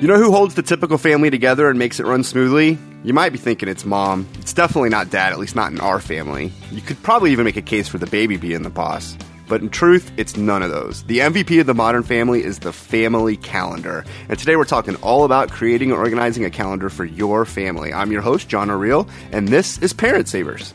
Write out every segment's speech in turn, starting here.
You know who holds the typical family together and makes it run smoothly? You might be thinking it's mom. It's definitely not dad, at least not in our family. You could probably even make a case for the baby being the boss. But in truth, it's none of those. The MVP of the modern family is the family calendar. And today we're talking all about creating and organizing a calendar for your family. I'm your host, Johner Riehl, and this is Parent Savers.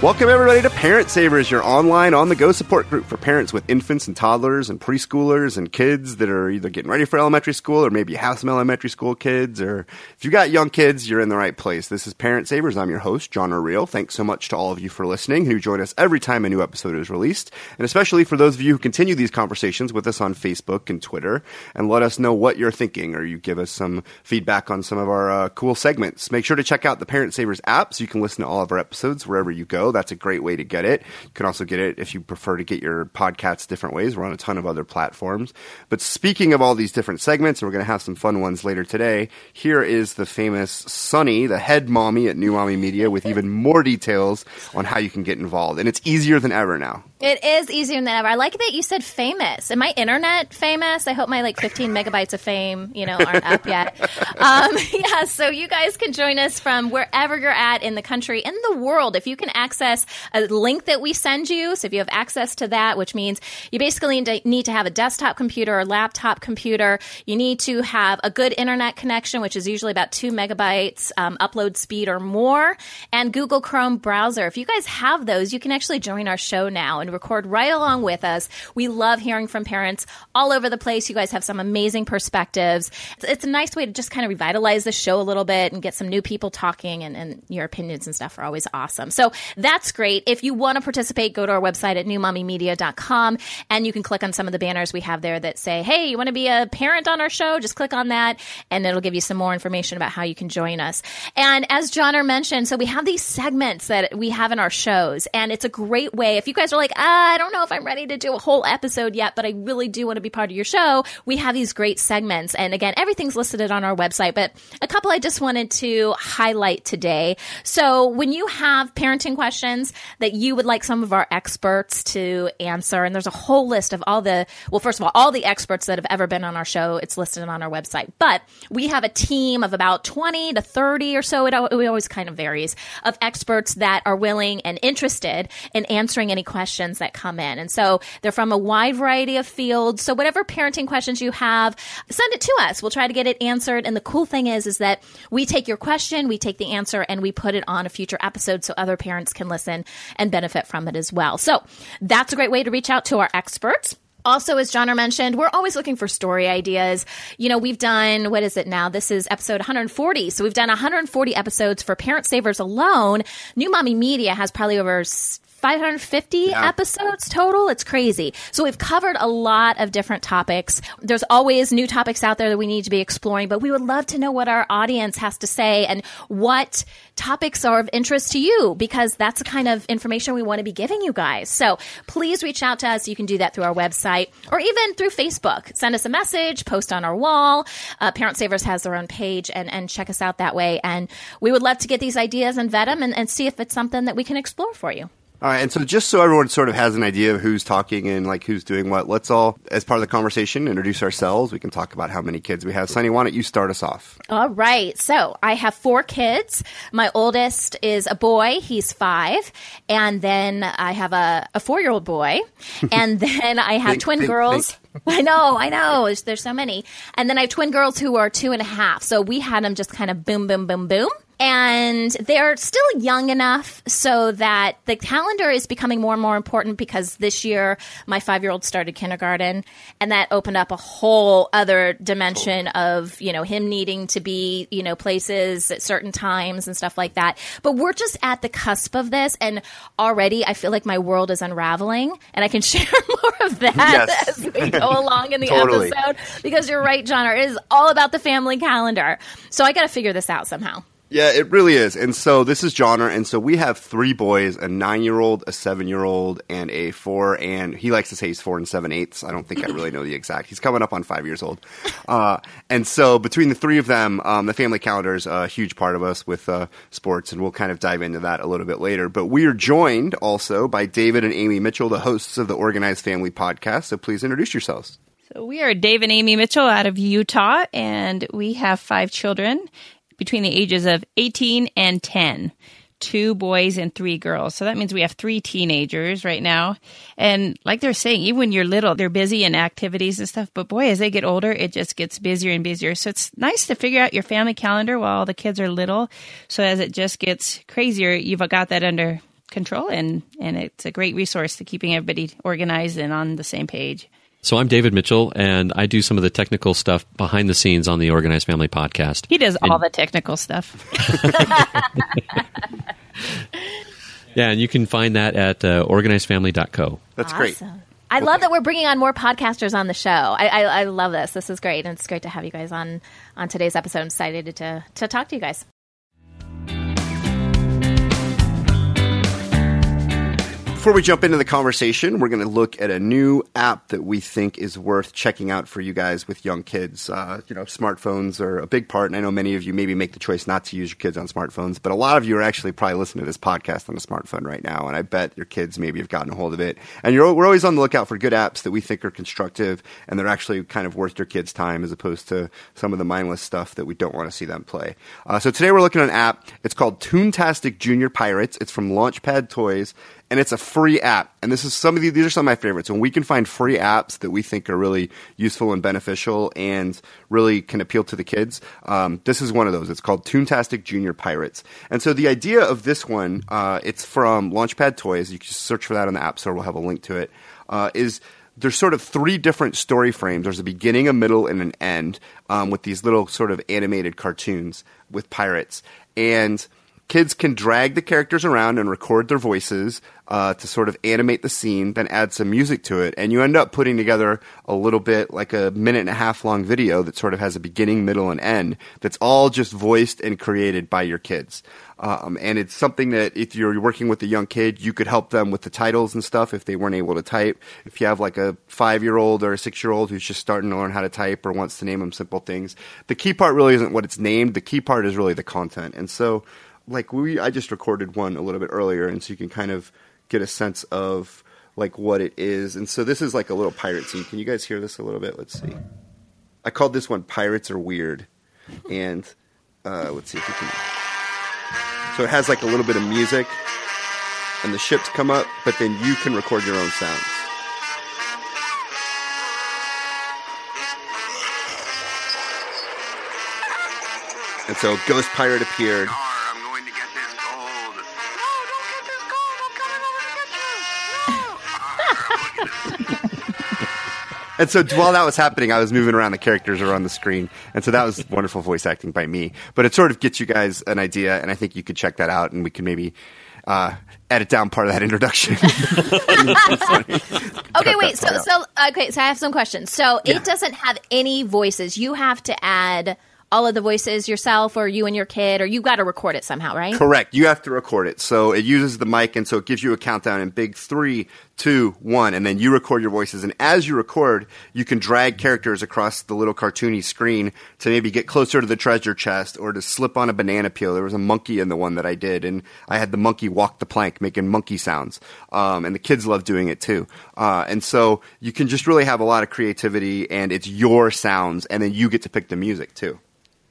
Welcome, everybody, to Parent Savers, your online on the go support group for parents with infants and toddlers and preschoolers and kids that are either getting ready for elementary school or maybe you have some elementary school kids. Or if you got young kids, you're in the right place. This is Parent Savers. I'm your host, Johner Riehl. Thanks so much to all of you for listening who join us every time a new episode is released. And especially for those of you who continue these conversations with us on Facebook and Twitter and let us know what you're thinking or you give us some feedback on some of our uh, cool segments. Make sure to check out the Parent Savers app so you can listen to all of our episodes wherever you go. That's a great way to get it. You can also get it if you prefer to get your podcasts different ways. We're on a ton of other platforms. But speaking of all these different segments, and we're going to have some fun ones later today, here is the famous Sunny, the head mommy at New Mommy Media, with even more details on how you can get involved. And it's easier than ever now. It is easier than ever. I like that you said famous. Am I internet famous? I hope my like 15 megabytes of fame, you know, aren't up yet. Um, yeah, so you guys can join us from wherever you're at in the country, in the world. If you can access a link that we send you, so if you have access to that, which means you basically need to have a desktop computer or laptop computer, you need to have a good internet connection, which is usually about two megabytes um, upload speed or more, and Google Chrome browser. If you guys have those, you can actually join our show now and record right along with us. We love hearing from parents all over the place. You guys have some amazing perspectives. It's, a nice way to just kind of revitalize the show a little bit and get some new people talking, and, and your opinions and stuff are always awesome. So that's great. If you want to participate, go to our website at newmommymedia.com and you can click on some of the banners we have there that say, hey, you want to be a parent on our show? Just click on that and it'll give you some more information about how you can join us. And as Johner mentioned, so we have these segments that we have in our shows, and it's a great way. If you guys are like, ah, I don't know if I'm ready to do a whole episode yet, but I really do want to be part of your show, we have these great segments. And again, everything's listed on our website, but a couple I just wanted to highlight today. So when you have parenting questions that you would like some of our experts to answer, and there's a whole list of all the, well, first of all, all the experts that have ever been on our show, it's listed on our website. But we have a team of about 20 to 30 or so, it, it always kind of varies, of experts that are willing and interested in answering any questions that come in. And so they're from a wide variety of fields. So whatever parenting questions you have, send it to us. We'll try to get it answered. And the cool thing is, is that we take your question, we take the answer, and we put it on a future episode so other parents can listen and benefit from it as well. So that's a great way to reach out to our experts. Also, as Johner mentioned, we're always looking for story ideas. You know, we've done, what is it now? This is episode 140. So we've done 140 episodes for Parent Savers alone. New Mommy Media has probably over 550 yeah. episodes total. It's crazy. So we've covered a lot of different topics. There's always new topics out there that we need to be exploring, but we would love to know what our audience has to say and what topics are of interest to you because that's the kind of information we want to be giving you guys. So please reach out to us. You can do that through our website or even through Facebook. Send us a message, post on our wall. Uh, Parent Savers has their own page and, and check us out that way. And we would love to get these ideas and vet them and, and see if it's something that we can explore for you. All right, and so just so everyone sort of has an idea of who's talking and like who's doing what, let's all, as part of the conversation, introduce ourselves. We can talk about how many kids we have. Sunny, why don't you start us off? All right. So I have four kids. My oldest is a boy. He's five. And then I have a, a four year old boy. And then I have think, twin think, girls. Think. I know, I know. There's, there's so many. And then I have twin girls who are two and a half. So we had them just kind of boom, boom, boom, boom and they're still young enough so that the calendar is becoming more and more important because this year my five year old started kindergarten and that opened up a whole other dimension of you know him needing to be you know places at certain times and stuff like that but we're just at the cusp of this and already i feel like my world is unraveling and i can share more of that Yes. as we go along in the Totally. episode because you're right john it is all about the family calendar so i got to figure this out somehow Yeah, it really is. And so this is Johner, and so we have three boys: a nine-year-old, a seven-year-old, and a four. And he likes to say he's four and seven eighths. I don't think I really know the exact. He's coming up on five years old. Uh, and so between the three of them, um, the family calendar is a huge part of us with uh, sports, and we'll kind of dive into that a little bit later. But we are joined also by David and Amy Mitchell, the hosts of the Organized Family podcast. So please introduce yourselves. So we are Dave and Amy Mitchell out of Utah, and we have five children between the ages of 18 and 10. Two boys and three girls. So that means we have three teenagers right now. And like they're saying, even when you're little, they're busy in activities and stuff. But boy, as they get older, it just gets busier and busier. So it's nice to figure out your family calendar while the kids are little. So as it just gets crazier, you've got that under control and, and it's a great resource to keeping everybody organized and on the same page. So I'm David Mitchell, and I do some of the technical stuff behind the scenes on the Organized Family podcast. He does all the technical stuff. Yeah, and you can find that at uh, organizedfamily.co. That's great. I love that we're bringing on more podcasters on the show. I, I, I love this. This is great, and it's great to have you guys on on today's episode. I'm excited to to talk to you guys. Before we jump into the conversation, we're going to look at a new app that we think is worth checking out for you guys with young kids. Uh, you know, smartphones are a big part, and I know many of you maybe make the choice not to use your kids on smartphones, but a lot of you are actually probably listening to this podcast on a smartphone right now, and I bet your kids maybe have gotten a hold of it. And you're, we're always on the lookout for good apps that we think are constructive and they're actually kind of worth your kids' time as opposed to some of the mindless stuff that we don't want to see them play. Uh, so today we're looking at an app. It's called Toontastic Junior Pirates. It's from Launchpad Toys and it's a free app. And this is some of the, these are some of my favorites. When we can find free apps that we think are really useful and beneficial and really can appeal to the kids, um, this is one of those. It's called Toontastic Junior Pirates. And so the idea of this one, uh, it's from Launchpad Toys. You can search for that on the App Store. We'll have a link to it. Uh, is there's sort of three different story frames. There's a beginning, a middle, and an end um, with these little sort of animated cartoons with pirates. And kids can drag the characters around and record their voices uh, to sort of animate the scene, then add some music to it, and you end up putting together a little bit like a minute and a half long video that sort of has a beginning, middle, and end. That's all just voiced and created by your kids. Um, and it's something that if you're working with a young kid, you could help them with the titles and stuff if they weren't able to type. If you have like a five year old or a six year old who's just starting to learn how to type or wants to name them simple things, the key part really isn't what it's named. The key part is really the content. And so, like we, I just recorded one a little bit earlier, and so you can kind of get a sense of like what it is. And so this is like a little pirate scene. Can you guys hear this a little bit? Let's see. I called this one "Pirates Are Weird," and uh, let's see if we can. So it has like a little bit of music, and the ships come up, but then you can record your own sounds. And so Ghost Pirate appeared. And so while that was happening, I was moving around. The characters around the screen, and so that was wonderful voice acting by me. But it sort of gets you guys an idea, and I think you could check that out, and we can maybe uh, edit down part of that introduction. Okay, wait. So, out. so okay. So I have some questions. So Yeah. it doesn't have any voices. You have to add all of the voices yourself, or you and your kid, or you got to record it somehow, right? Correct. You have to record it. So it uses the mic, and so it gives you a countdown in big three, two, one, and then you record your voices. And as you record, you can drag characters across the little cartoony screen to maybe get closer to the treasure chest or to slip on a banana peel. There was a monkey in the one that I did, and I had the monkey walk the plank, making monkey sounds. Um, and the kids love doing it too. Uh, and so you can just really have a lot of creativity, and it's your sounds, and then you get to pick the music too.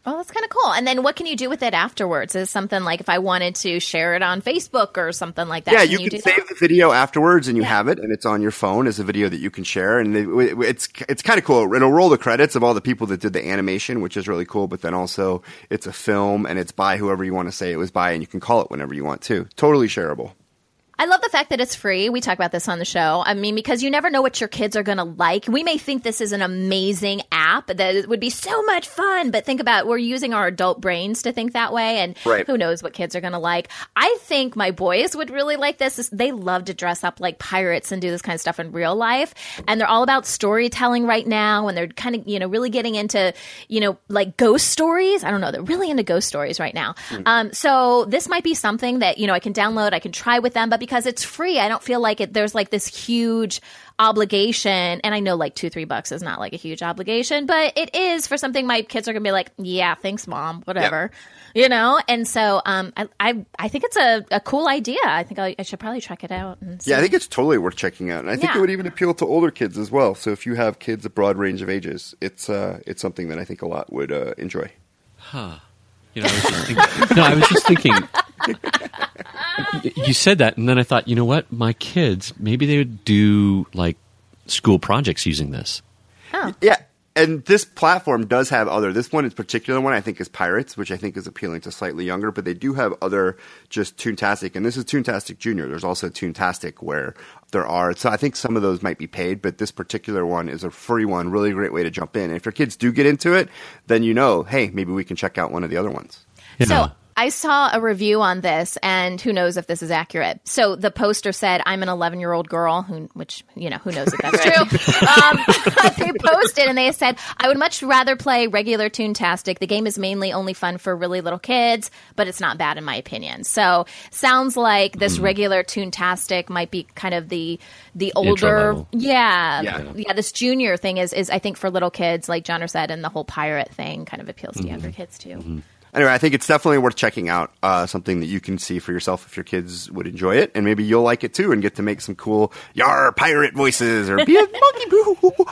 Oh, that's kind of cool. And then what can you do with it afterwards? Is something like if I wanted to share it on Facebook or something like that? Yeah, can you, can that? save the video afterwards, and you Yeah. have it, and it's on your phone as a video that you can share. And it, it's it's kind of cool. It'll roll the credits of all the people that did the animation, which is really cool. But then also, it's a film, and it's by whoever you want to say it was by, and you can call it whenever you want to. Totally shareable. I love the fact that it's free. We talk about this on the show. I mean, because you never know what your kids are going to like. We may think this is an amazing app that it would be so much fun, but think about we're using our adult brains to think that way, and Right. who knows what kids are going to like. I think my boys would really like this. They love to dress up like pirates and do this kind of stuff in real life, and they're all about storytelling right now, and they're kind of you know really getting into you know like ghost stories. I don't know. They're really into ghost stories right now. Um, so this might be something that you know I can download, I can try with them, but because it's free, I don't feel like it. There's like this huge obligation, and I know like two three bucks is not like a huge obligation, but it is for something my kids are gonna be like, yeah, thanks, mom, whatever, you know. And so um, I, I I think it's a, a cool idea. I think I, I should probably check it out. And see. Yeah, I think it's totally worth checking out, and I think Yeah. it would even appeal to older kids as well. So if you have kids a broad range of ages, it's uh, it's something that I think a lot would uh, enjoy. You know, I was just thinking, no, I was just thinking. you said that, and then I thought, you know what? My kids, maybe they would do like school projects using this. Yeah, and this platform does have other. This one in particular one I think is Pirates, which I think is appealing to slightly younger. But they do have other just Toontastic, and this is Toontastic Junior. There's also Toontastic where there are. So I think some of those might be paid, but this particular one is a free one. Really great way to jump in. And if your kids do get into it, then you know, hey, maybe we can check out one of the other ones. Yeah. So I saw a review on this, and who knows if this is accurate. So the poster said, "I'm an 11 year old girl," who, which you know, who knows if that's true. um, they posted and they said, "I would much rather play regular Toontastic. The game is mainly only fun for really little kids, but it's not bad in my opinion." So sounds like this hmm. regular Toontastic might be kind of the the older, yeah, Yeah. yeah, This junior thing is is I think for little kids, like John said, and the whole pirate thing kind of appeals to mm-hmm. younger kids too. Mm-hmm. Anyway, I think it's definitely worth checking out. Uh, something that you can see for yourself if your kids would enjoy it, and maybe you'll like it too, and get to make some cool "yar" pirate voices or be a monkey boo.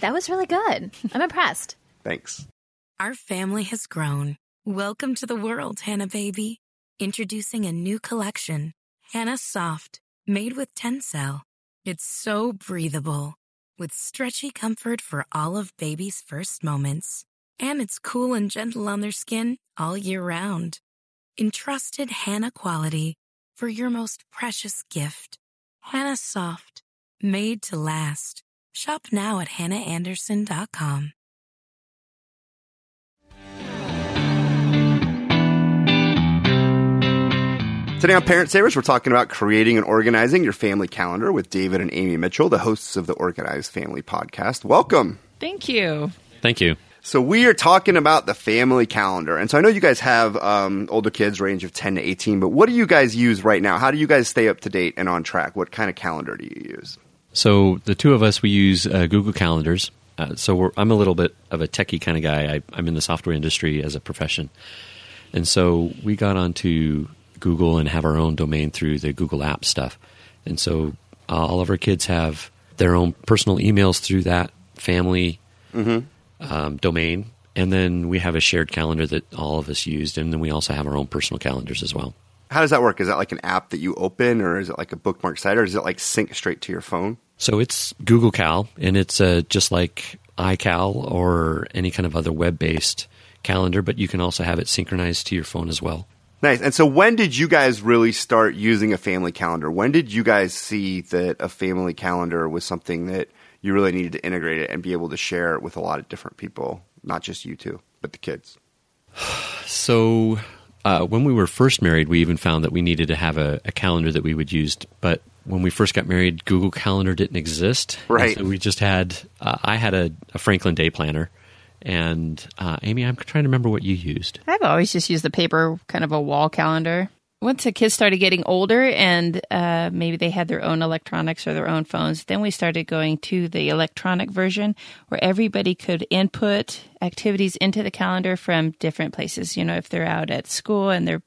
That was really good. I'm impressed. Thanks. Our family has grown. Welcome to the world, Hanna baby. Introducing a new collection, Hanna Soft, made with Tencel. It's so breathable, with stretchy comfort for all of baby's first moments. And it's cool and gentle on their skin all year round. Entrusted Hanna quality for your most precious gift. Hanna Soft, made to last. Shop now at hannaandersson.com. Today on Parent Savers, we're talking about creating and organizing your family calendar with David and Amy Mitchell, the hosts of the Organized Family podcast. Welcome. Thank you. Thank you. So we are talking about the family calendar, and so I know you guys have um, older kids, range of ten to eighteen. But what do you guys use right now? How do you guys stay up to date and on track? What kind of calendar do you use? So the two of us, we use uh, Google Calendars. Uh, so we're, I'm a little bit of a techie kind of guy. I, I'm in the software industry as a profession, and so we got onto Google and have our own domain through the Google App stuff. And so uh, all of our kids have their own personal emails through that family um, domain, and then we have a shared calendar that all of us used, and then we also have our own personal calendars as well. How does that work? Is that like an app that you open, or is it like a bookmark site, or is it like sync straight to your phone? So it's Google Cal, and it's uh, just like iCal or any kind of other web based calendar, but you can also have it synchronized to your phone as well. Nice. And so, when did you guys really start using a family calendar? When did you guys see that a family calendar was something that you really needed to integrate it and be able to share it with a lot of different people, not just you two, but the kids? So uh, when we were first married, we even found that we needed to have a, a calendar that we would use. But when we first got married, Google Calendar didn't exist. And Right. so we just had, uh, I had a, a Franklin Day Planner. And uh, Amy, I'm trying to remember what you used. I've always just used the paper kind of a wall calendar. Once the kids started getting older and uh, maybe they had their own electronics or their own phones, then we started going to the electronic version where everybody could input activities into the calendar from different places. You know, if they're out at school and they're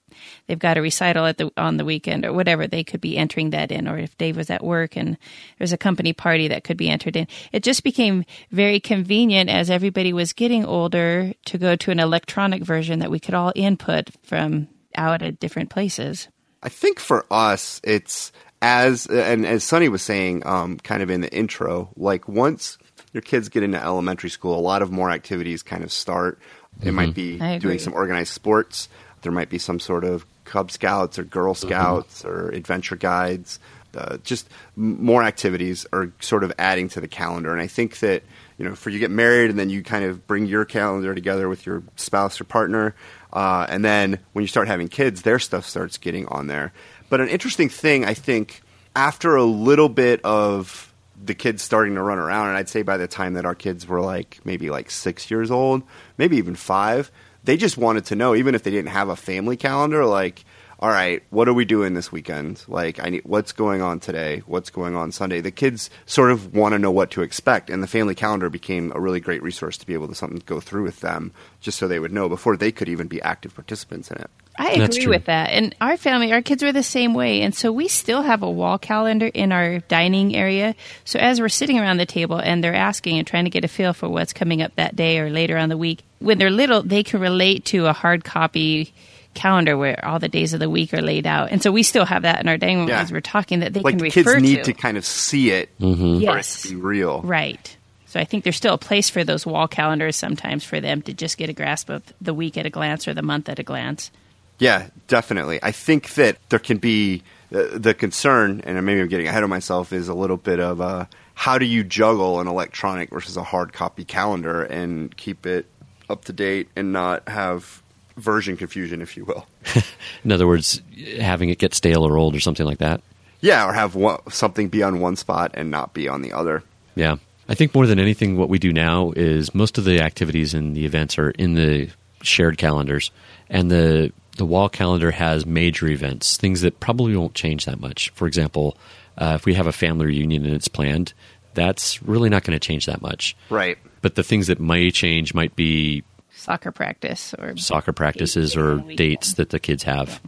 they've got a recital at the on the weekend or whatever, they could be entering that in. Or if Dave was at work and there's a company party that could be entered in. It just became very convenient as everybody was getting older to go to an electronic version that we could all input from out at different places. I think for us, it's as and as Sunny was saying, um, kind of in the intro, like once your kids get into elementary school, a lot of more activities kind of start. It might be doing some organized sports. There might be some sort of Cub Scouts or Girl Scouts or adventure guides. Uh, just more activities are sort of adding to the calendar. And I think that you know, for you get married and then you kind of bring your calendar together with your spouse or partner, uh, and then when you start having kids, their stuff starts getting on there. But an interesting thing, I think, after a little bit of the kids starting to run around, and I'd say by the time that our kids were like maybe like six years old, maybe even five, they just wanted to know, even if they didn't have a family calendar, like, all right, what are we doing this weekend? Like, I need what's going on today? What's going on Sunday? The kids sort of want to know what to expect, and the family calendar became a really great resource to be able to something go through with them, just so they would know before they could even be active participants in it. I agree with that. And our family, our kids were the same way. And so we still have a wall calendar in our dining area. So as we're sitting around the table and they're asking and trying to get a feel for what's coming up that day or later on the week, when they're little, they can relate to a hard copy calendar where all the days of the week are laid out. And so we still have that in our dining room Yeah. as we're talking that they Like can the kids need to. to kind of see it Mm-hmm. for it yes. to be real. Right. So I think there's still a place for those wall calendars sometimes for them to just get a grasp of the week at a glance or the month at a glance. Yeah, definitely. I think that there can be uh, the concern, and maybe I'm getting ahead of myself, is a little bit of uh, how do you juggle an electronic versus a hard copy calendar and keep it up to date and not have version confusion, if you will. In other words, having it get stale or old or something like that. Yeah, or have one, something be on one spot and not be on the other. Yeah. I think more than anything, what we do now is most of the activities and the events are in the shared calendars, and the the wall calendar has major events, things that probably won't change that much. For example, uh, if we have a family reunion and it's planned, that's really not going to change that much. Right. But the things that may change might be Soccer practice or soccer practices or dates that the kids have.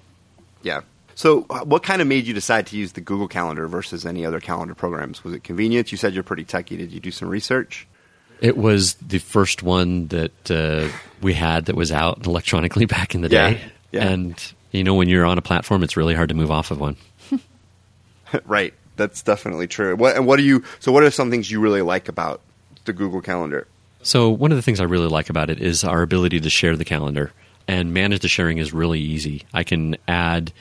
Yeah. So, uh, what kind of made you decide to use the Google Calendar versus any other calendar programs? Was it convenient? You said you're pretty techy. Did you do some research? It was the first one that uh, we had that was out electronically back in the Yeah, day. yeah. And, you know, when you're on a platform, it's really hard to move off of one. right. That's definitely true. What and what do you? So, what are some things you really like about the Google Calendar? So, one of the things I really like about it is our ability to share the calendar. And manage the sharing is really easy. I can add,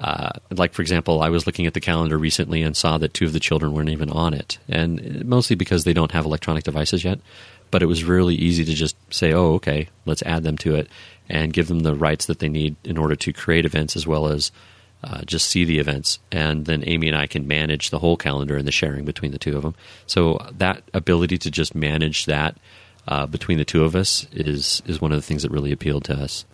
uh, like, for example, I was looking at the calendar recently and saw that two of the children weren't even on it. And mostly because they don't have electronic devices yet. But it was really easy to just say, oh, okay, let's add them to it and give them the rights that they need in order to create events as well as uh, just see the events. And then Amy and I can manage the whole calendar and the sharing between the two of them. So that ability to just manage that uh, between the two of us is is one of the things that really appealed to us.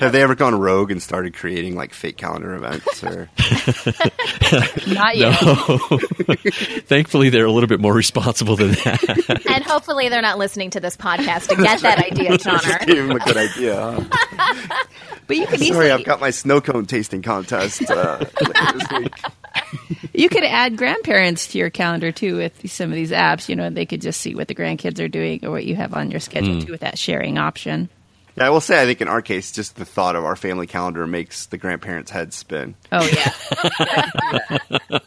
Have they ever gone rogue and started creating like fake calendar events? Or not yet. Thankfully, they're a little bit more responsible than that. and hopefully they're not listening to this podcast to get that idea, Johner. gave him a good idea. Huh? But you could Sorry, easily I've got my snow cone tasting contest uh, later this week. You could add grandparents to your calendar too with some of these apps. You know, they could just see what the grandkids are doing or what you have on your schedule hmm. too with that sharing option. Yeah, I will say, I think in our case, just the thought of our family calendar makes the grandparents' heads spin. Oh yeah,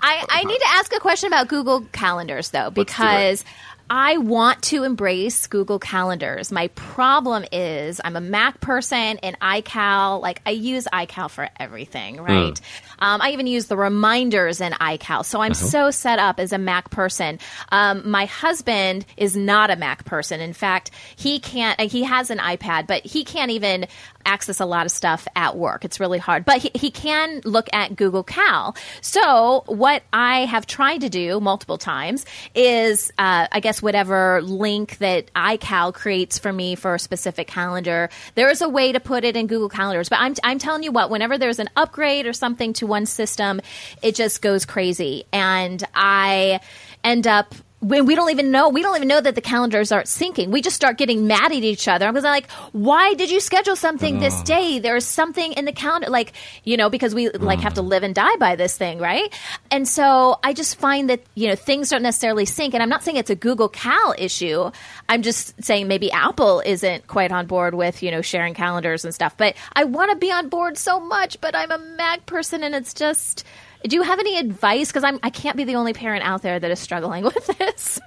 I, I need to ask a question about Google Calendars, though, because I want to embrace Google Calendars. My problem is I'm a Mac person and iCal, like I use iCal for everything, right? Hmm. Um, I even use the reminders in iCal. So I'm so set up as a Mac person. Um, my husband is not a Mac person. In fact, he can't, he has an iPad, but he can't even access a lot of stuff at work. It's really hard. But he, he can look at Google Cal. So what I have tried to do multiple times is, uh, I guess, guess whatever link that iCal creates for me for a specific calendar. There is a way to put it in Google Calendars, but I'm I'm telling you what, whenever there's an upgrade or something to one system, it just goes crazy, and I end up when we don't even know we don't even know that the calendars aren't syncing. We just start getting mad at each other. Because i'm like why did you schedule something this oh. day? There's something in the calendar like you know because we like have to mm. live and die by this thing right? And so i just find that you know things don't necessarily sync. And i'm not saying it's a google cal issue. I'm just saying maybe apple isn't quite on board with you know sharing calendars and stuff. But i want to be on board so much but i'm a mac person and it's just do you have any advice? Because I'm I can't be the only parent out there that is struggling with this.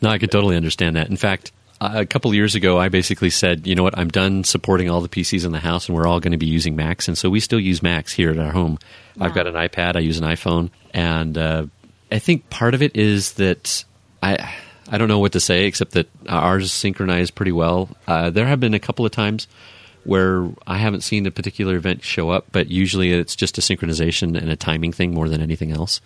No, I could totally understand that. In fact, a couple of years ago, I basically said, you know what, I'm done supporting all the PCs in the house, and we're all going to be using Macs. And so we still use Macs here at our home. I've got an iPad, I use an iPhone, and uh, I think part of it is that I I don't know what to say except that ours synchronize pretty well. Uh, there have been a couple of times where I haven't seen a particular event show up, but usually it's just a synchronization and a timing thing more than anything else.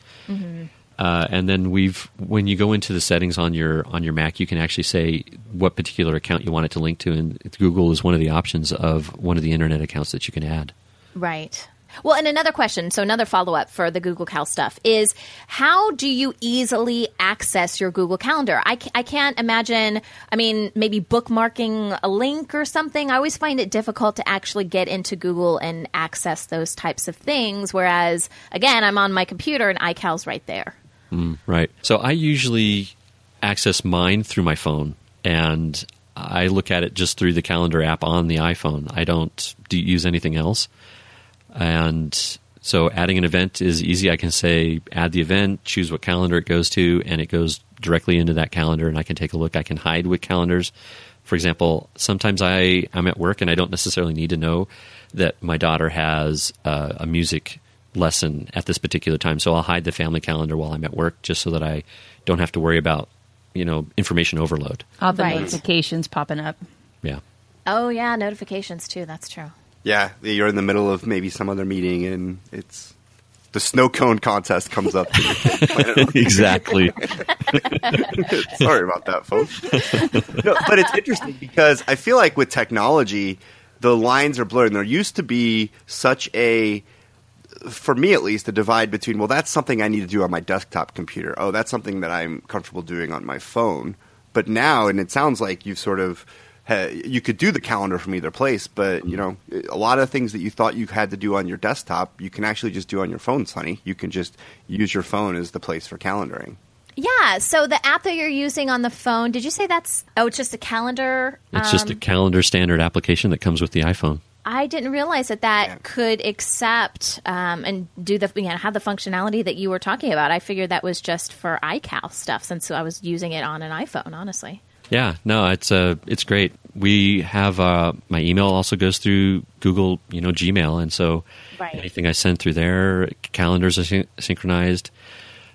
Uh, and then we've when you go into the settings on your on your Mac, you can actually say what particular account you want it to link to, and Google is one of the options of one of the internet accounts that you can add. Right. Well, and another question, so another follow up for the Google Cal stuff is how do you easily access your Google Calendar? I, I can't imagine, I mean, maybe bookmarking a link or something. I always find it difficult to actually get into Google and access those types of things. Whereas, again, I'm on my computer and iCal's right there. Mm, right. So I usually access mine through my phone, and I look at it just through the calendar app on the iPhone. I don't do use anything else. And so adding an event is easy. I can say add the event, choose what calendar it goes to, and it goes directly into that calendar, and I can take a look. I can hide with calendars. For example, sometimes I I'm at work and I don't necessarily need to know that my daughter has uh, a music lesson at this particular time. So I'll hide the family calendar while I'm at work, just so that I don't have to worry about you know information overload. All the Right. notifications popping up. Yeah. Oh, yeah, notifications too. That's true. Yeah, you're in the middle of maybe some other meeting, and it's the snow cone contest comes up. and your kid planted on- exactly. Sorry about that, folks. no, but it's interesting because I feel like with technology, the lines are blurred. And there used to be such a, for me at least, a divide between, well, that's something I need to do on my desktop computer. Oh, that's something that I'm comfortable doing on my phone. But now, and it sounds like you've sort of, ha- you could do the calendar from either place, but you know, a lot of things that you thought you had to do on your desktop, you can actually just do on your phone, Sunny. You can just use your phone as the place for calendaring. Yeah. So the app that you're using on the phone, did you say that's, oh, it's just a calendar? It's just a calendar standard application that comes with the iPhone. I didn't realize that that Yeah. could accept um, and do the you know have the functionality that you were talking about. I figured that was just for iCal stuff since I was using it on an iPhone. Honestly, Yeah, no, it's uh, it's great. We have uh, my email also goes through Google, you know, Gmail, and so Right. anything I send through there, calendars are syn- synchronized.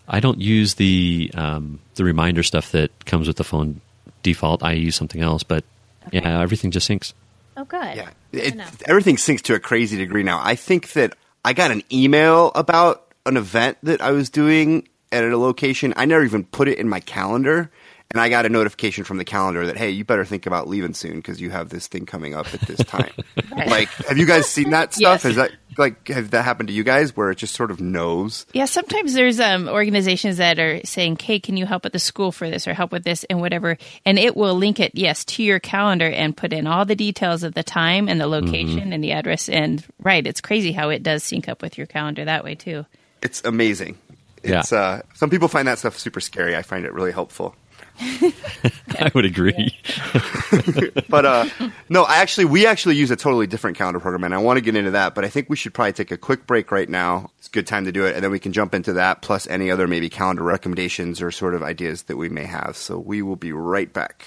I don't use the um, the reminder stuff that comes with the phone default. I use something else, but yeah, everything just syncs. oh good. Yeah, it, everything syncs to a crazy degree now. I think that I got an email about an event that I was doing at a location. I never even put it in my calendar, and I got a notification from the calendar that hey, you better think about leaving soon because you have this thing coming up at this time. Like, have you guys seen that stuff? Yes. Has that like have that happened to you guys where it just sort of knows? Yeah, sometimes there's um, organizations that are saying, "Hey, can you help at the school for this or help with this and whatever?" And it will link it, yes, to your calendar and put in all the details of the time and the location and the address. And right, it's crazy how it does sync up with your calendar that way too. It's amazing. Yeah. Uh, some people find that stuff super scary. I find it really helpful. I would agree. But uh, no, I actually we actually use a totally different calendar program, and I want to get into that. But I think we should probably take a quick break right now. It's a good time to do it, and then we can jump into that plus any other maybe calendar recommendations or sort of ideas that we may have. So we will be right back.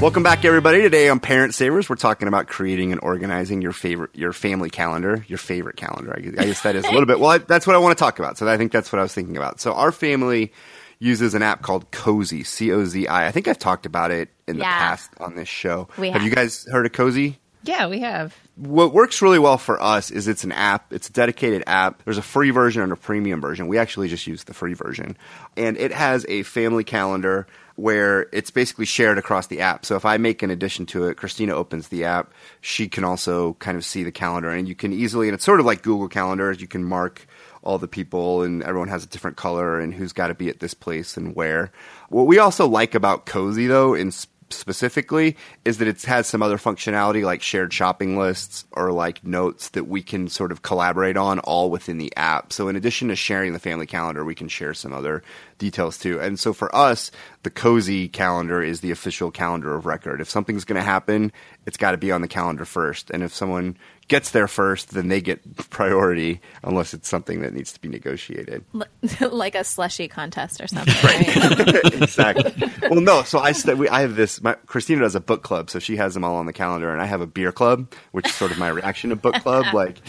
Welcome back, everybody. Today on Parent Savers, we're talking about creating and organizing your favorite, your family calendar, your favorite calendar. I guess, I guess that is a little bit. Well, I, that's what I want to talk about. So I think that's what I was thinking about. So our family uses an app called Cozi, C O Z I. I think I've talked about it in the Yeah. past on this show. We have. have. you guys heard of Cozi? Yeah, we have. what works really well for us is it's an app. It's a dedicated app. There's a free version and a premium version. We actually just use the free version. And it has a family calendar where it's basically shared across the app. So if I make an addition to it, Christina opens the app. She can also kind of see the calendar and you can easily, and it's sort of like Google Calendar, you can mark all the people and everyone has a different color and who's got to be at this place and where. What we also like about Cozi though, in specifically is that it has some other functionality like shared shopping lists or like notes that we can sort of collaborate on all within the app. So in addition to sharing the family calendar, we can share some other details too. And so for us, the Cozi calendar is the official calendar of record. If something's going to happen, it's got to be on the calendar first. And if someone gets there first, then they get priority unless it's something that needs to be negotiated. like a slushy contest or something. Right. exactly. Well, no. So I st- we, I have this. My, Christina does a book club, so she has them all on the calendar, and I have a beer club, which is sort of my reaction to book club. Like,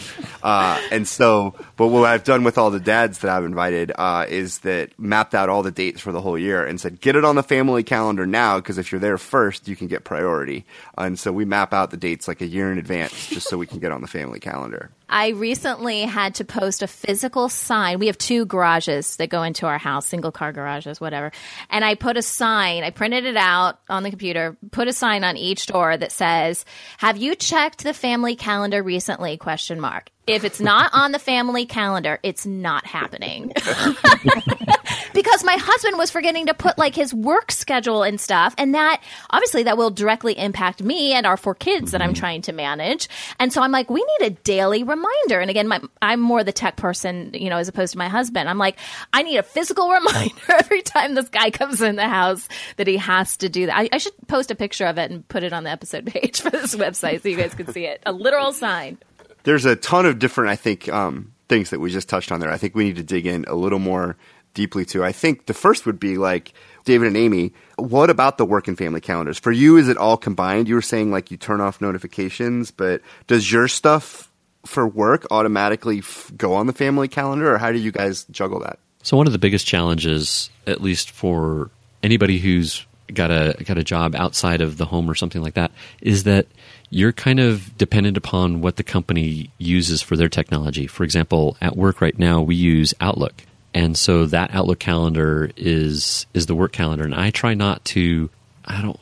uh, and so, but what I've done with all the dads that I've invited uh, is that mapped out all the dates for the whole year and said, get it on the family calendar now because if you're there first, you can get priority. And so we map out the dates like a year in advance, just so we can get on the family calendar. I recently had to post a physical sign. We have two garages that go into our house, single car garages, whatever. And I put a sign, I printed it out on the computer, put a sign on each door that says, "Have you checked the family calendar recently?" question mark. If it's not on the family calendar, it's not happening. because my husband was forgetting to put like his work schedule and stuff and that obviously that will directly impact me and our four kids that I'm trying to manage. And so I'm like we need a daily reminder. And again, my, I'm more the tech person, you know, as opposed to my husband. I'm like I need a physical reminder every time this guy comes in the house that he has to do that. I, I should post a picture of it and put it on the episode page for this website so you guys can see it. A literal sign. there's a ton of different, I think, um, things that we just touched on there. I think we need to dig in a little more deeply to. I think the first would be like David and Amy. What about the work and family calendars for you? Is it all combined? You were saying like you turn off notifications, but does your stuff for work automatically f- go on the family calendar, or how do you guys juggle that? So one of the biggest challenges, at least for anybody who's got a got a job outside of the home or something like that, is that you're kind of dependent upon what the company uses for their technology. For example, at work right now, we use Outlook, and so that Outlook calendar is is the work calendar, and I try not to I don't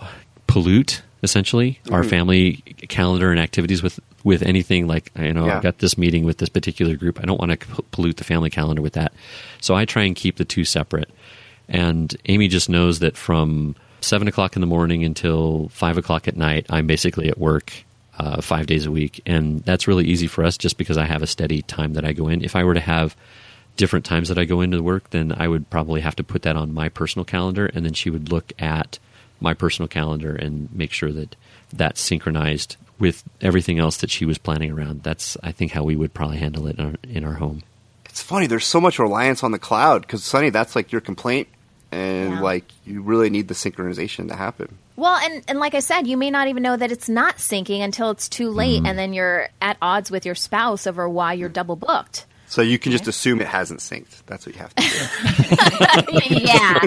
pollute essentially our family calendar and activities with with anything like you know Yeah. I've got this meeting with this particular group. I don't want to pollute the family calendar with that, so I try and keep the two separate. And Amy just knows that from seven o'clock in the morning until five o'clock at night, I'm basically at work uh, five days a week, and that's really easy for us just because I have a steady time that I go in. If I were to have different times that I go into work, then I would probably have to put that on my personal calendar, and then she would look at my personal calendar and make sure that that's synchronized with everything else that she was planning around. That's I think how we would probably handle it in our, in our home. It's funny. There's so much reliance on the cloud because Sunny, that's like your complaint, and Yeah. like you really need the synchronization to happen. Well, and, and like I said, you may not even know that it's not syncing until it's too late, mm-hmm. and then you're at odds with your spouse over why you're mm. double booked. So you can just assume it hasn't synced. That's what you have to do. yeah.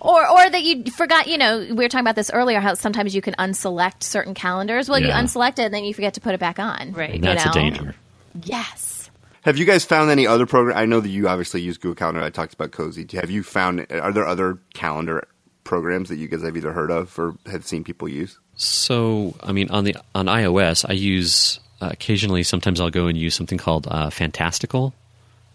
or or that you forgot, you know, we were talking about this earlier how sometimes you can unselect certain calendars. Well, you unselect it and then you forget to put it back on. Right. And You that's a danger. Yes. have you guys found any other program? I know that you obviously use Google Calendar. I talked about Cozi. Have you found? Are there other calendar programs that you guys have either heard of or have seen people use? So, I mean, on the on iOS, I use uh, occasionally. Sometimes I'll go and use something called uh, Fantastical,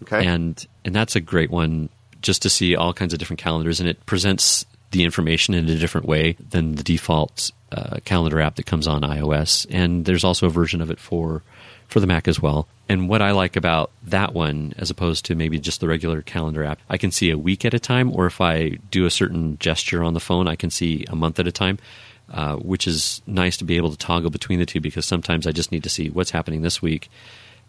Okay. and and that's a great one just to see all kinds of different calendars, and it presents the information in a different way than the default uh, calendar app that comes on iOS. And there's also a version of it for for the Mac as well. And what I like about that one, as opposed to maybe just the regular calendar app, I can see a week at a time, or if I do a certain gesture on the phone, I can see a month at a time. Uh, which is nice to be able to toggle between the two because sometimes I just need to see what's happening this week,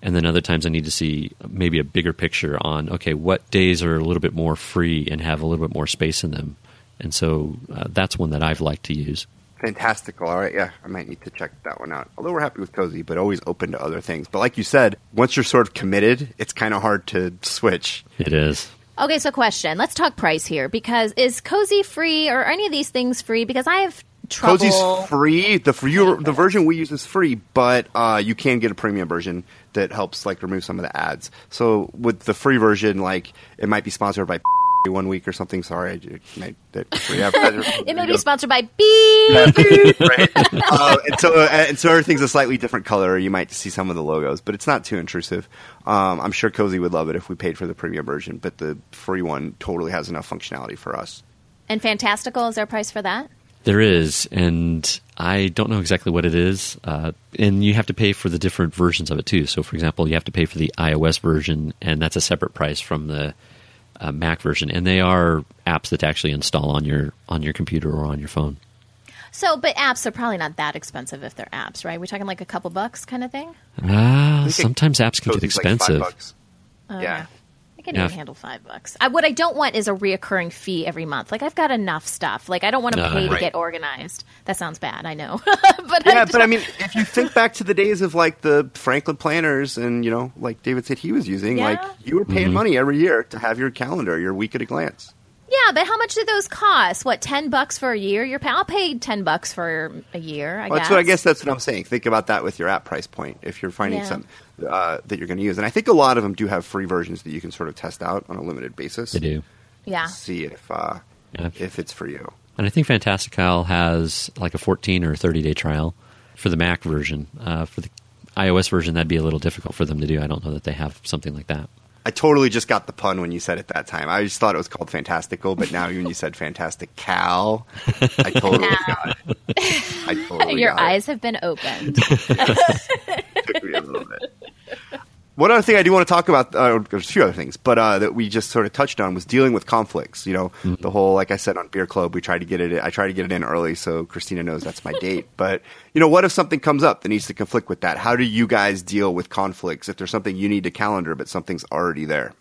and then other times I need to see maybe a bigger picture on okay, what days are a little bit more free and have a little bit more space in them, and so uh, that's one that I've liked to use. Fantastical. All right, yeah, I might need to check that one out. Although we're happy with Cozi, but always open to other things. But like you said, once you're sort of committed, it's kind of hard to switch. It is. Okay, so question. Let's talk price here because is Cozi free or any of these things free? Because I have trouble. Cozi's free. The free the version we use is free, but uh, you can get a premium version that helps like remove some of the ads. So with the free version, like it might be sponsored by one week or something. Sorry, I, I, that free advertiser. It may be sponsored by Beep. right. Uh, and so, uh, and so everything's a slightly different color. You might see some of the logos, but it's not too intrusive. Um, I'm sure Cozi would love it if we paid for the premium version, but the free one totally has enough functionality for us. And Fantastical is our price for that? There is, and I don't know exactly what it is. Uh, and you have to pay for the different versions of it too. So, for example, you have to pay for the iOS version, and that's a separate price from the uh, Mac version. And they are apps that actually install on your on your computer or on your phone. So, but apps are probably not that expensive if they're apps, right? We're talking like a couple bucks kind of thing. Ah, think sometimes apps can get Cozi's like five expensive. Bucks. yeah. I can Yeah. even handle five bucks. I, what I don't want is a reoccurring fee every month. Like I've got enough stuff. Like I don't want to Uh, pay to get organized. That sounds bad. I know, but Yeah, I but I mean, if you think back to the days of like the Franklin planners, and you know, like David said he was using, Yeah. like you were paying money every year to have your calendar, your week at a glance. Yeah. But how much do those cost? What ten bucks for a year? You're paid ten bucks for a year. I Well, guess. that's what I guess that's what I'm saying. Think about that with your app price point. If you're finding Yeah. some uh, that you're going to use, and I think a lot of them do have free versions that you can sort of test out on a limited basis. They do. Yeah. See if uh, Yeah. if it's for you. And I think Fantastical has like a 14 or 30 day trial for the Mac version. Uh, for the iOS version, that'd be a little difficult for them to do. I don't know that they have something like that. I totally just got the pun when you said it that time. I just thought it was called Fantastical, but now when you said Fantastic Cal, I totally got it. I totally Your got it. eyes have been opened. took me a little bit. One other thing I do want to talk about, uh, there's a few other things, but uh, that we just sort of touched on was dealing with conflicts. You know, the whole, like I said on Beer Club, we tried to get it. I tried to get it in early so Christina knows that's my date. But you know, what if something comes up that needs to conflict with that? How do you guys deal with conflicts if there's something you need to calendar but something's already there?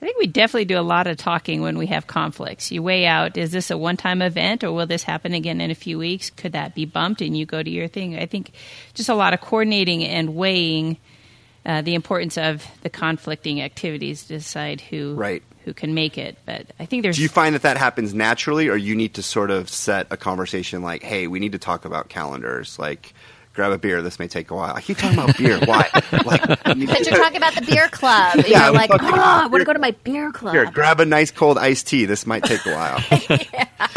I think we definitely do a lot of talking when we have conflicts. You weigh out is this a one time event or will this happen again in a few weeks? Could that be bumped and you go to your thing? I think just a lot of coordinating and weighing uh, the importance of the conflicting activities to decide who Right. who can make it. But I think there's Do you find that that happens naturally, or you need to sort of set a conversation like, "Hey, we need to talk about calendars." Like, grab a beer. This may take a while. I keep talking about beer. Why? Like, But you're talking about the beer club. And Yeah, you're I'm like, oh, talking I want to go to my beer club. Here, grab a nice cold iced tea. This might take a while.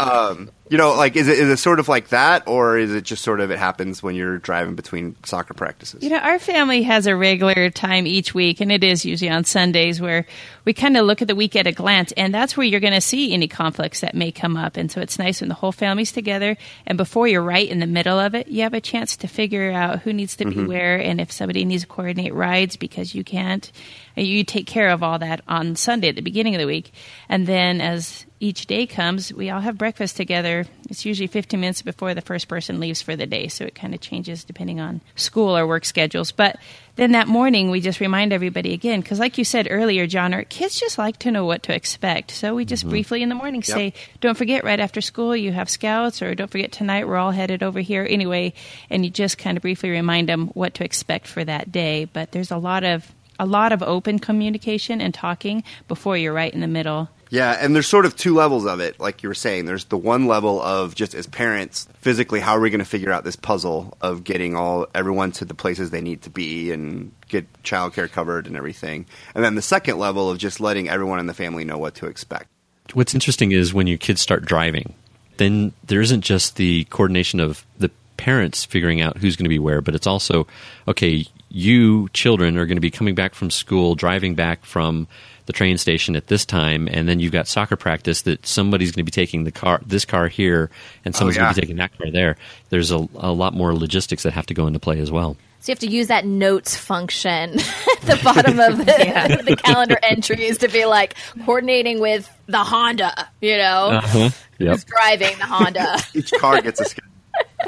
um, you know, like is it is it sort of like that, or is it just sort of it happens when you're driving between soccer practices? You know, our family has a regular time each week, and it is usually on Sundays where we kind of look at the week at a glance, and that's where you're going to see any conflicts that may come up. And so it's nice when the whole family's together, and before you're right in the middle of it, you have a chance to figure out who needs to be mm-hmm. where, and if somebody needs to coordinate rides because you can't, you take care of all that on Sunday at the beginning of the week. And then as each day comes, we all have breakfast together. It's usually 15 minutes before the first person leaves for the day, so it kind of changes depending on school or work schedules. But then that morning, we just remind everybody again, because like you said earlier, Johner, our kids just like to know what to expect. So we just mm-hmm. briefly in the morning say, don't forget, right after school, you have scouts, or don't forget, tonight we're all headed over here anyway. And you just kind of briefly remind them what to expect for that day. But there's a lot of a lot of open communication and talking before you're right in the middle Yeah, and there's sort of two levels of it, like you were saying. There's the one level of just as parents, physically, how are we going to figure out this puzzle of getting all everyone to the places they need to be and get childcare covered and everything. And then the second level of just letting everyone in the family know what to expect. What's interesting is when your kids start driving, then there isn't just the coordination of the parents figuring out who's going to be where, but it's also, okay, you children are going to be coming back from school, driving back from the train station at this time, and then you've got soccer practice that somebody's going to be taking the car, this car here, and someone's yeah. going to be taking that car there. There's a, a lot more logistics that have to go into play as well. So you have to use that notes function at the bottom of the, the calendar entries to be like coordinating with the Honda, you know, Uh-huh. Yep. who's driving the Honda. Each car gets a schedule.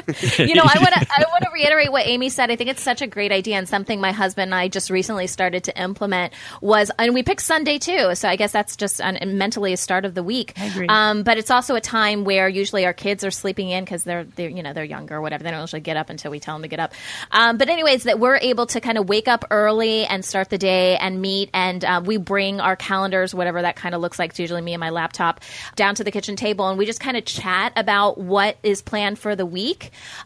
you know, I want to I want to reiterate what Amy said. I think it's such a great idea and something my husband and I just recently started to implement was and we picked Sunday too. So I guess that's just an, mentally a start of the week. Um, but it's also a time where usually our kids are sleeping in because they're they're you know they're younger or whatever. They don't usually get up until we tell them to get up. Um, but anyways, that we're able to kind of wake up early and start the day and meet and uh, we bring our calendars, whatever that kind of looks like. It's usually me and my laptop down to the kitchen table and we just kind of chat about what is planned for the week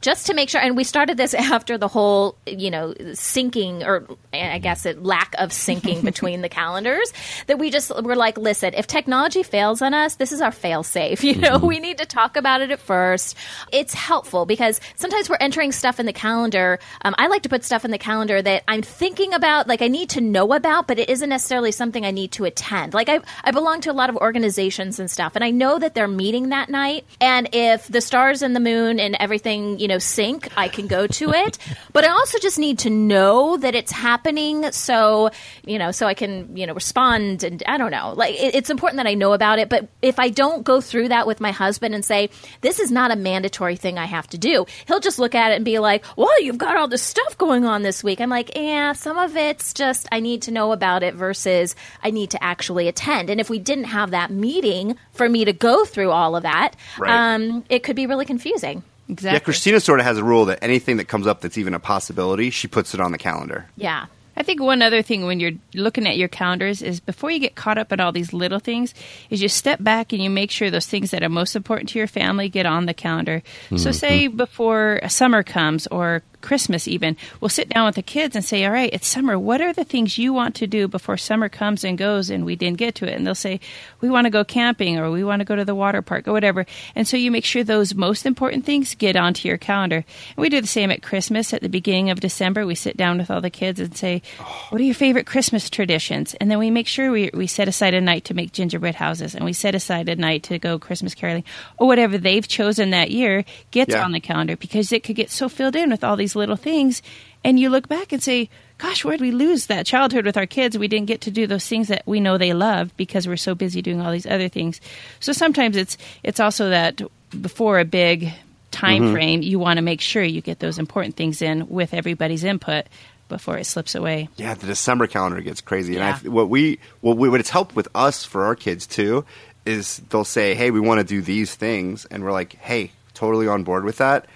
just to make sure. And we started this after the whole, you know, syncing or I guess it lack of syncing between the calendars that we just were like, listen, if technology fails on us, this is our fail safe. You know, we need to talk about it at first. It's helpful because sometimes we're entering stuff in the calendar. Um, I like to put stuff in the calendar that I'm thinking about, like I need to know about, but it isn't necessarily something I need to attend. Like I, I belong to a lot of organizations and stuff, and I know that they're meeting that night. And if the stars and the moon and everything, you know, sync, I can go to it. but I also just need to know that it's happening, so you know, so I can you know respond. And I don't know, like it, it's important that I know about it. But if I don't go through that with my husband and say this is not a mandatory thing I have to do, he'll just look at it and be like, "Well, you've got all this stuff going on this week." I'm like, "Yeah, some of it's just I need to know about it versus I need to actually attend." And if we didn't have that meeting for me to go through all of that, Right. um, it could be really confusing. Exactly. Yeah, Christina sort of has a rule that anything that comes up that's even a possibility, she puts it on the calendar. Yeah. I think one other thing when you're looking at your calendars is before you get caught up in all these little things, is you step back and you make sure those things that are most important to your family get on the calendar. So, mm-hmm. say before summer comes or Christmas, even, we'll sit down with the kids and say, All right, it's summer. What are the things you want to do before summer comes and goes and we didn't get to it? And they'll say, We want to go camping or we want to go to the water park or whatever. And so you make sure those most important things get onto your calendar. And we do the same at Christmas at the beginning of December. We sit down with all the kids and say, oh. What are your favorite Christmas traditions? And then we make sure we, we set aside a night to make gingerbread houses and we set aside a night to go Christmas caroling or whatever they've chosen that year gets Yeah. on the calendar because it could get so filled in with all these little things. And you look back and say, Gosh, where'd we lose that childhood with our kids? We didn't get to do those things that we know they love because we're so busy doing all these other things. So sometimes it's it's also that before a big time mm-hmm. frame, you want to make sure you get those important things in with everybody's input before it slips away. Yeah, the December calendar gets crazy, and I, what we what we what it's helped with us for our kids too is they'll say, "Hey, we want to do these things," and we're like, "Hey, totally on board with that,"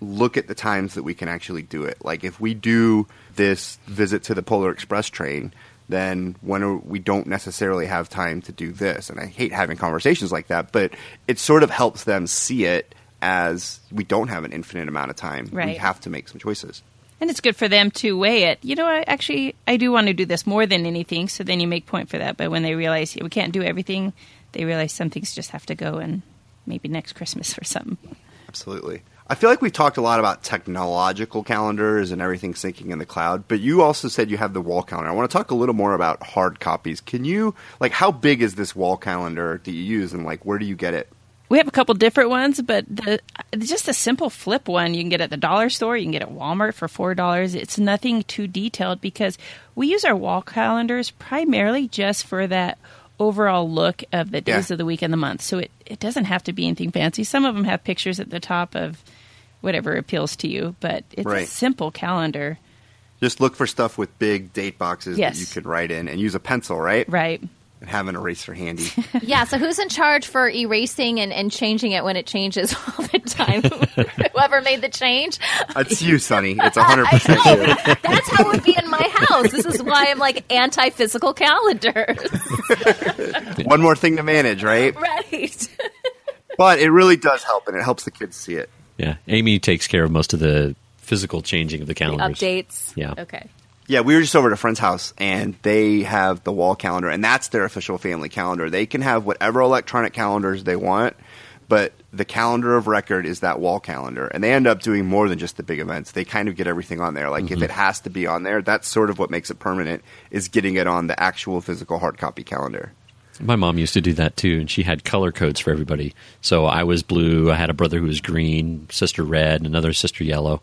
look at the times that we can actually do it. Like if we do this visit to the Polar Express train, then when are, we don't necessarily have time to do this, and I hate having conversations like that, but it sort of helps them see it as we don't have an infinite amount of time. We have to make some choices. And it's good for them to weigh it. You know, I actually I do want to do this more than anything. So then you make point for that. But when they realize we can't do everything, they realize some things just have to go, and maybe next Christmas or something. Absolutely. I feel like we've talked a lot about technological calendars and everything syncing in the cloud, but you also said you have the wall calendar. I want to talk a little more about hard copies. Can you, like, how big is this wall calendar that you use and, like, where do you get it? We have a couple different ones, but the just a simple flip one you can get at the dollar store. You can get at Walmart for four dollars. It's nothing too detailed because we use our wall calendars primarily just for that overall look of the days Yeah. of the week and the month. So it, it doesn't have to be anything fancy. Some of them have pictures at the top of whatever appeals to you, but it's a simple calendar. Just look for stuff with big date boxes Yes. that you could write in and use a pencil, right? Right. And have an eraser handy. Yeah, so who's in charge for erasing and, and changing it when it changes all the time? Whoever made the change? It's you, Sunny. It's 100% you. That's how it would be in my house. This is why I'm like anti physical calendars. One more thing to manage, right? right. But it really does help, and it helps the kids see it. Yeah, Amy takes care of most of the physical changing of the calendars. Updates. Yeah. Okay. Yeah, we were just over at a friend's house, and they have the wall calendar, and that's their official family calendar. They can have whatever electronic calendars they want, but the calendar of record is that wall calendar, and they end up doing more than just the big events. They kind of get everything on there. Like if mm-hmm. it has to be on there, that's sort of what makes it permanent. Is getting it on the actual physical hard copy calendar. My mom used to do that too, and she had color codes for everybody. So I was blue, I had a brother who was green, sister red, another sister yellow.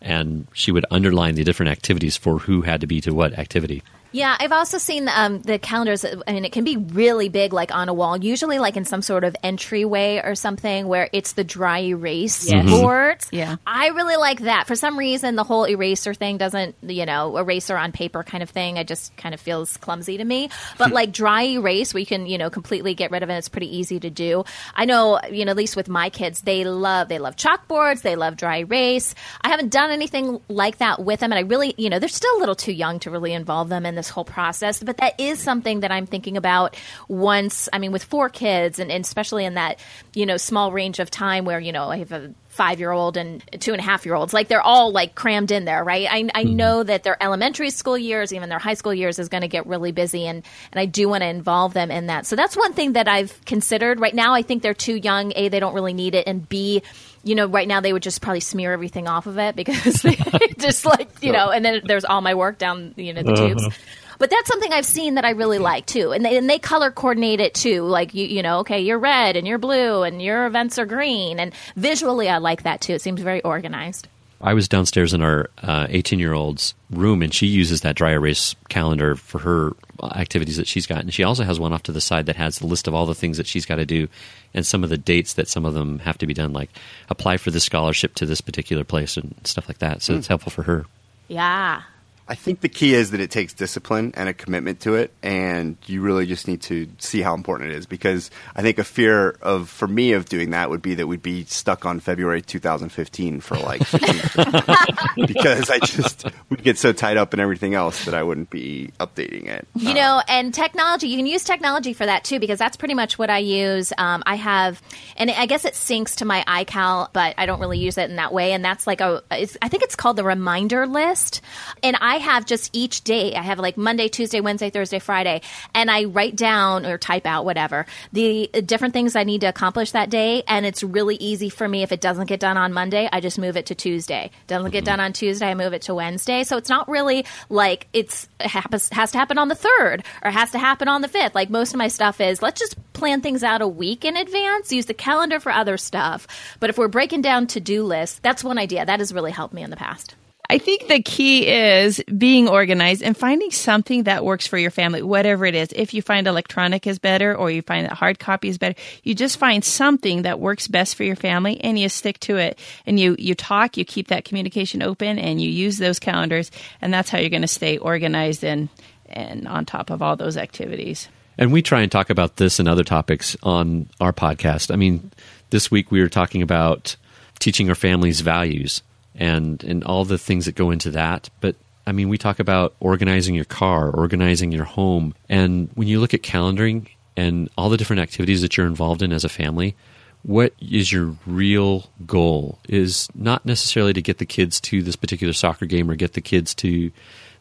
And she would underline the different activities for who had to be to what activity. Yeah, I've also seen um, the calendars. I mean, it can be really big, like on a wall, usually like in some sort of entryway or something where it's the dry erase Yes. boards. Yeah. I really like that. For some reason, the whole eraser thing doesn't, you know, eraser on paper kind of thing, it just kind of feels clumsy to me. But like dry erase, we can, you know, completely get rid of it. It's pretty easy to do. I know, you know, at least with my kids, they love, they love chalkboards, they love dry erase. I haven't done anything like that with them. And I really, you know, they're still a little too young to really involve them in this whole process. But that is something that I'm thinking about once, I mean, with four kids and, and especially in that, you know, small range of time where, you know, I have a five year old and two and a half year olds. Like they're all like crammed in there, right? I, I mm-hmm. know that their elementary school years, even their high school years, is going to get really busy, and and I do want to involve them in that. So that's one thing that I've considered. Right now, I think they're too young. A, they don't really need it, and B. You know, right now they would just probably smear everything off of it because they just like you know, and then there's all my work down you know the uh-huh. tubes. But that's something I've seen that I really like too, and they and they color coordinate it too. Like you, you know, okay, you're red and you're blue and your events are green, and visually I like that too. It seems very organized. I was downstairs in our uh, 18 year old's room, and she uses that dry erase calendar for her activities that she's got. And she also has one off to the side that has the list of all the things that she's got to do and some of the dates that some of them have to be done, like apply for this scholarship to this particular place and stuff like that. So hmm. it's helpful for her. Yeah. I think the key is that it takes discipline and a commitment to it, and you really just need to see how important it is. Because I think a fear of, for me, of doing that would be that we'd be stuck on February 2015 for like 15 because I just would get so tied up in everything else that I wouldn't be updating it. You know, and technology, you can use technology for that too, because that's pretty much what I use. Um, I have, and I guess it syncs to my iCal, but I don't really use it in that way. And that's like a, I think it's called the reminder list. And I have just each day, I have like Monday, Tuesday, Wednesday, Thursday, Friday, and I write down or type out whatever the uh, different things I need to accomplish that day. And it's really easy for me. If it doesn't get done on Monday, I just move it to Tuesday. Doesn't get done on Tuesday, I move it to Wednesday. So it's not really like it's it happens, has to happen on the third or has to happen on the fifth. Like most of my stuff is let's just plan things out a week in advance, use the calendar for other stuff. But if we're breaking down to do lists, that's one idea. That has really helped me in the past. I think the key is being organized and finding something that works for your family, whatever it is. If you find electronic is better or you find that hard copy is better, you just find something that works best for your family and you stick to it. And you, you talk, you keep that communication open and you use those calendars and that's how you're going to stay organized and, and on top of all those activities. And we try and talk about this and other topics on our podcast. I mean, this week we were talking about teaching our families values and and all the things that go into that. But I mean, we talk about organizing your car, organizing your home, and when you look at calendaring and all the different activities that you're involved in as a family, what is your real goal is not necessarily to get the kids to this particular soccer game or get the kids to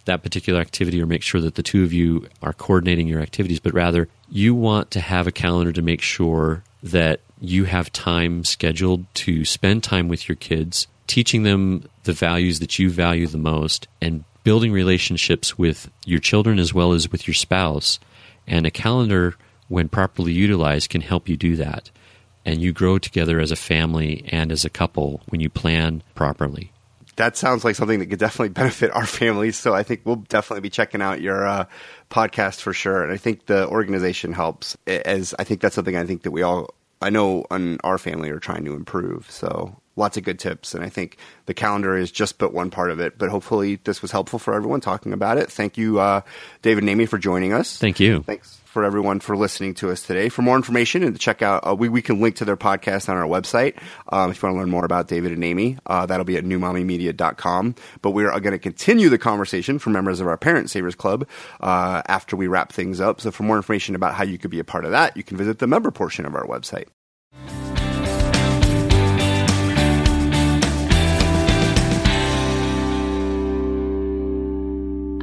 that particular activity or make sure that the two of you are coordinating your activities, but rather you want to have a calendar to make sure that you have time scheduled to spend time with your kids, teaching them the values that you value the most, and building relationships with your children as well as with your spouse. And a calendar, when properly utilized, can help you do that. And you grow together as a family and as a couple when you plan properly that sounds like something that could definitely benefit our families. So I think we'll definitely be checking out your uh, podcast for sure. And I think the organization helps. As I think that's something I think that we all, I know, in our family are trying to improve. So lots of good tips. And I think the calendar is just but one part of it. But hopefully this was helpful for everyone talking about it. Thank you, uh, David and Amy, for joining us. Thank you. Thanks for everyone for listening to us today. For more information and to check out, uh, we, we can link to their podcast on our website. Um, if you want to learn more about David and Amy, uh, that'll be at newmommymedia.com. But we're going to continue the conversation for members of our Parent Savers Club uh, after we wrap things up. So for more information about how you could be a part of that, you can visit the member portion of our website.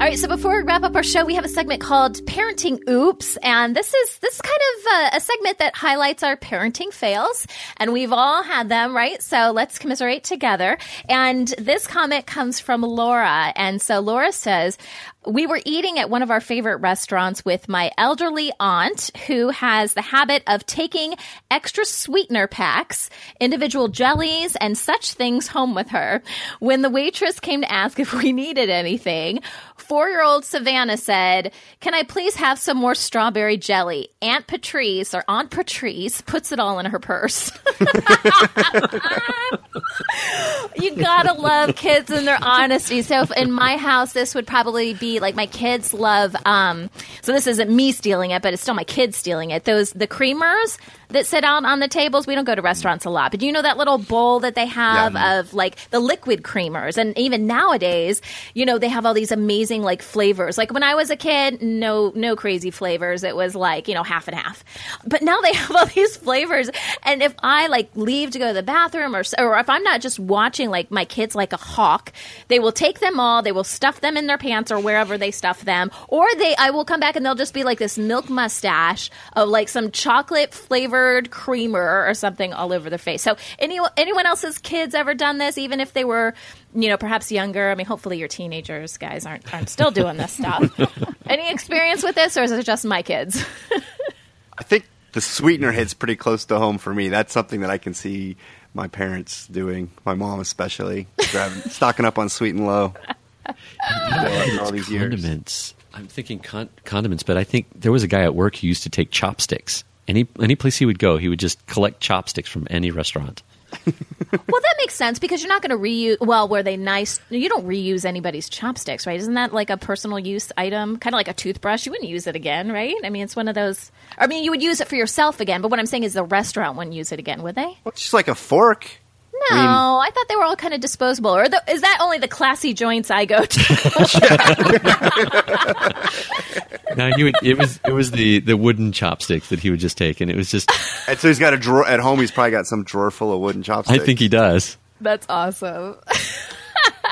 All right, so before we wrap up our show, we have a segment called Parenting Oops, and this is this is kind of a, a, segment that highlights our parenting fails, and we've all had them, right? So let's commiserate together. And this comment comes from Laura, and so Laura says, we were eating at one of our favorite restaurants with my elderly aunt who has the habit of taking extra sweetener packs, individual jellies, and such things home with her. When the waitress came to ask if we needed anything, four year old Savannah said, Can I please have some more strawberry jelly? Aunt Patrice or Aunt Patrice puts it all in her purse. you gotta love kids and their honesty. So in my house, this would probably be like my kids love. Um, so this isn't me stealing it, but it's still my kids stealing it. Those the creamers that sit out on the tables. We don't go to restaurants a lot, but you know that little bowl that they have Yeah. of like the liquid creamers, and even nowadays, you know they have all these amazing like flavors. Like when I was a kid, no no crazy flavors. It was like you know half and half, but now they have all these flavors. And if I like leave to go to the bathroom, or or if I'm not just watching like my kids like a hawk, they will take them all. They will stuff them in their pants or wherever they stuff them, or they I will come back and they'll just be like this milk mustache of like some chocolate flavored creamer or something all over their face. So any anyone else's kids ever done this, even if they were, you know, perhaps younger? I mean, hopefully your teenagers guys aren't aren't still doing this stuff. any experience with this, or is it just my kids? I think the sweetener hits pretty close to home for me. That's something that I can see my parents doing, my mom especially, grabbing, stocking up on sweet and low. After all these years. condiments. I'm thinking con- condiments, but I think there was a guy at work who used to take chopsticks. Any any place he would go, he would just collect chopsticks from any restaurant. well, that makes sense because you're not going to reuse. Well, were they nice? You don't reuse anybody's chopsticks, right? Isn't that like a personal use item, kind of like a toothbrush? You wouldn't use it again, right? I mean, it's one of those. I mean, you would use it for yourself again, but what I'm saying is the restaurant wouldn't use it again, would they? Well, it's just like a fork. No, mean- I, thought they were all kind of disposable. Or the, is that only the classy joints I go to? No, he would. It was it was the the wooden chopsticks that he would just take, and it was just. And so he's got a drawer at home. He's probably got some drawer full of wooden chopsticks. I think he does. That's awesome.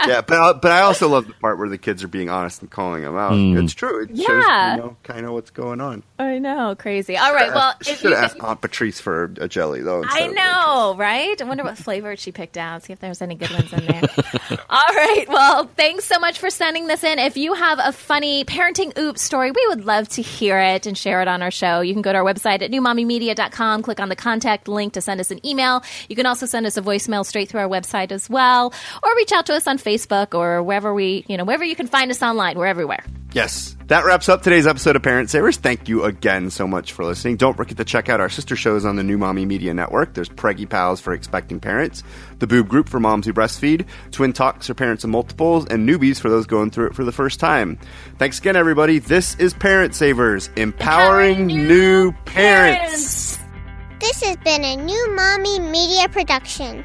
yeah, but I, but I also love the part where the kids are being honest and calling them out. Mm. It's true. It shows Yeah. you know kind of what's going on. I know, crazy. All right, well, if should you have asked Aunt Patrice for a jelly though. I know, right? I wonder what flavor she picked out. See if there's any good ones in there. All right. Well, thanks so much for sending this in. If you have a funny parenting oops story, we would love to hear it and share it on our show. You can go to our website at newmommymedia.com, click on the contact link to send us an email. You can also send us a voicemail straight through our website as well, or reach out to us on Facebook or wherever we, you know, wherever you can find us online. We're everywhere. Yes. That wraps up today's episode of Parent Savers. Thank you again so much for listening. Don't forget to check out our sister shows on the New Mommy Media Network. There's Preggy Pals for expecting parents, the Boob Group for moms who breastfeed, Twin Talks for parents of multiples, and Newbies for those going through it for the first time. Thanks again, everybody. This is Parent Savers, empowering, new, parents. This has been a new Mommy Media production.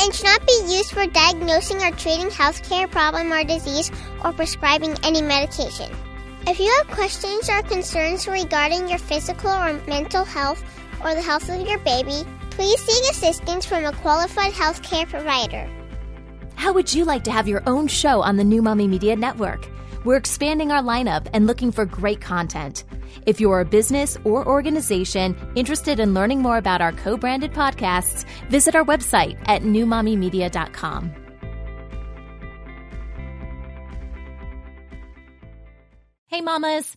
and should not be used for diagnosing or treating healthcare problem or disease or prescribing any medication. If you have questions or concerns regarding your physical or mental health or the health of your baby, please seek assistance from a qualified healthcare provider. How would you like to have your own show on the New Mommy Media Network? We're expanding our lineup and looking for great content. If you're a business or organization interested in learning more about our co branded podcasts, visit our website at newmommymedia.com. Hey, mamas!